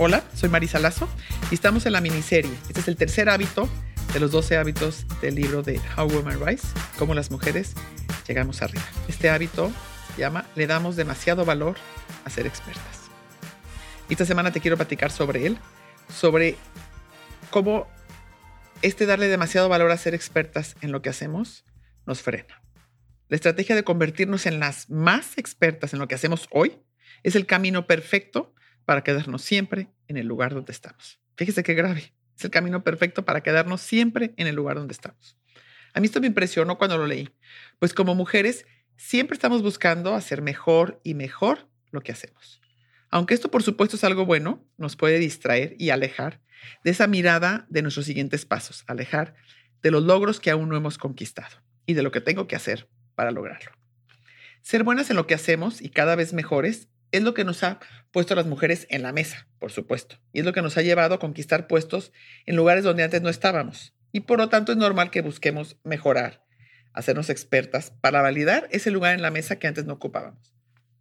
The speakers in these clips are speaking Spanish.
Hola, soy Marisa Lazo y estamos en la miniserie. Este es el tercer hábito de los 12 hábitos del libro de How Women Rise, cómo las mujeres llegamos arriba. Este hábito se llama Le damos demasiado valor a ser expertas. Esta semana te quiero platicar sobre él, sobre cómo este darle demasiado valor a ser expertas en lo que hacemos nos frena. La estrategia de convertirnos en las más expertas en lo que hacemos hoy es el camino perfecto para quedarnos siempre en el lugar donde estamos. Fíjese qué grave. Es el camino perfecto para quedarnos siempre en el lugar donde estamos. A mí esto me impresionó cuando lo leí, pues como mujeres siempre estamos buscando hacer mejor y mejor lo que hacemos. Aunque esto por supuesto es algo bueno, nos puede distraer y alejar de esa mirada de nuestros siguientes pasos, alejar de los logros que aún no hemos conquistado y de lo que tengo que hacer para lograrlo. Ser buenas en lo que hacemos y cada vez mejores es lo que nos ha puesto a las mujeres en la mesa, por supuesto, y es lo que nos ha llevado a conquistar puestos en lugares donde antes no estábamos. Y por lo tanto es normal que busquemos mejorar, hacernos expertas para validar ese lugar en la mesa que antes no ocupábamos.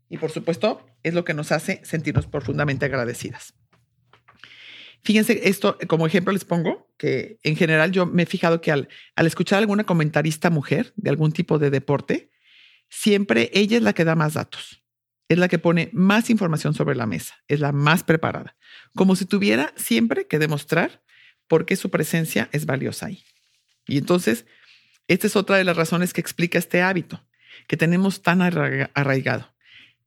Y por supuesto es lo que nos hace sentirnos profundamente agradecidas. Fíjense, esto como ejemplo les pongo que en general yo me he fijado que al, al escuchar alguna comentarista mujer de algún tipo de deporte, siempre ella es la que da más datos, es la que pone más información sobre la mesa, es la más preparada, como si tuviera siempre que demostrar por qué su presencia es valiosa ahí. Y entonces, esta es otra de las razones que explica este hábito que tenemos tan arraigado.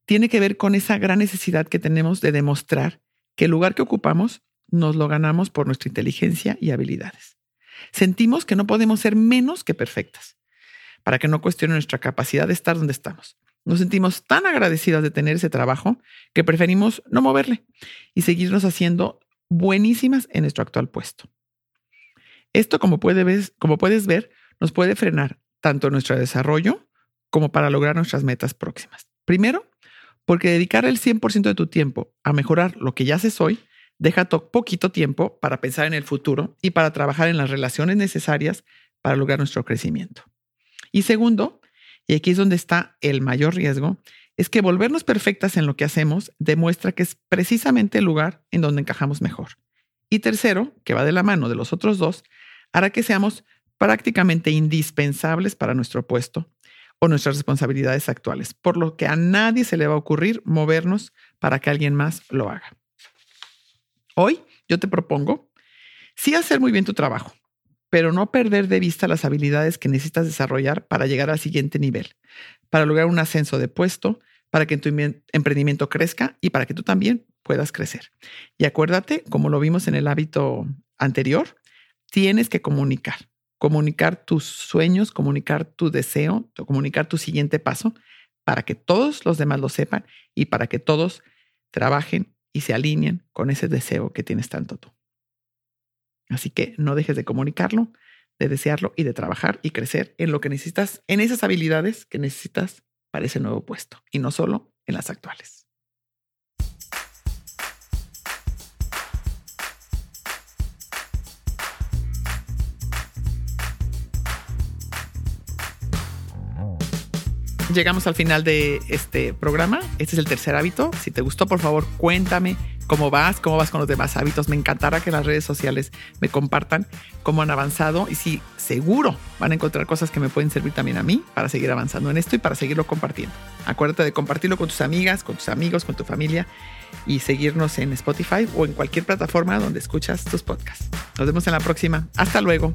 Tiene que ver con esa gran necesidad que tenemos de demostrar que el lugar que ocupamos nos lo ganamos por nuestra inteligencia y habilidades. Sentimos que no podemos ser menos que perfectas para que no cuestione nuestra capacidad de estar donde estamos. Nos sentimos tan agradecidas de tener ese trabajo que preferimos no moverle y seguirnos haciendo buenísimas en nuestro actual puesto. Esto, como, como puedes ver, nos puede frenar tanto nuestro desarrollo como para lograr nuestras metas próximas. Primero, porque dedicar el 100% de tu tiempo a mejorar lo que ya haces hoy deja poquito tiempo para pensar en el futuro y para trabajar en las relaciones necesarias para lograr nuestro crecimiento. Y segundo, y aquí es donde está el mayor riesgo, es que volvernos perfectas en lo que hacemos demuestra que es precisamente el lugar en donde encajamos mejor. Y tercero, que va de la mano de los otros dos, hará que seamos prácticamente indispensables para nuestro puesto o nuestras responsabilidades actuales, por lo que a nadie se le va a ocurrir movernos para que alguien más lo haga. Hoy yo te propongo, sí hacer muy bien tu trabajo, pero no perder de vista las habilidades que necesitas desarrollar para llegar al siguiente nivel, para lograr un ascenso de puesto, para que tu emprendimiento crezca y para que tú también puedas crecer. Y acuérdate, como lo vimos en el hábito anterior, tienes que comunicar, comunicar tus sueños, comunicar tu deseo, comunicar tu siguiente paso para que todos los demás lo sepan y para que todos trabajen y se alineen con ese deseo que tienes tanto tú. Así que no dejes de comunicarlo, de desearlo y de trabajar y crecer en lo que necesitas, en esas habilidades que necesitas para ese nuevo puesto y no solo en las actuales. Llegamos al final de este programa. Este es el tercer hábito. Si te gustó, por favor, cuéntame cómo vas, cómo vas con los demás hábitos. Me encantará que las redes sociales me compartan cómo han avanzado y si seguro van a encontrar cosas que me pueden servir también a mí para seguir avanzando en esto y para seguirlo compartiendo. Acuérdate de compartirlo con tus amigas, con tus amigos, con tu familia y seguirnos en Spotify o en cualquier plataforma donde escuchas tus podcasts. Nos vemos en la próxima. Hasta luego.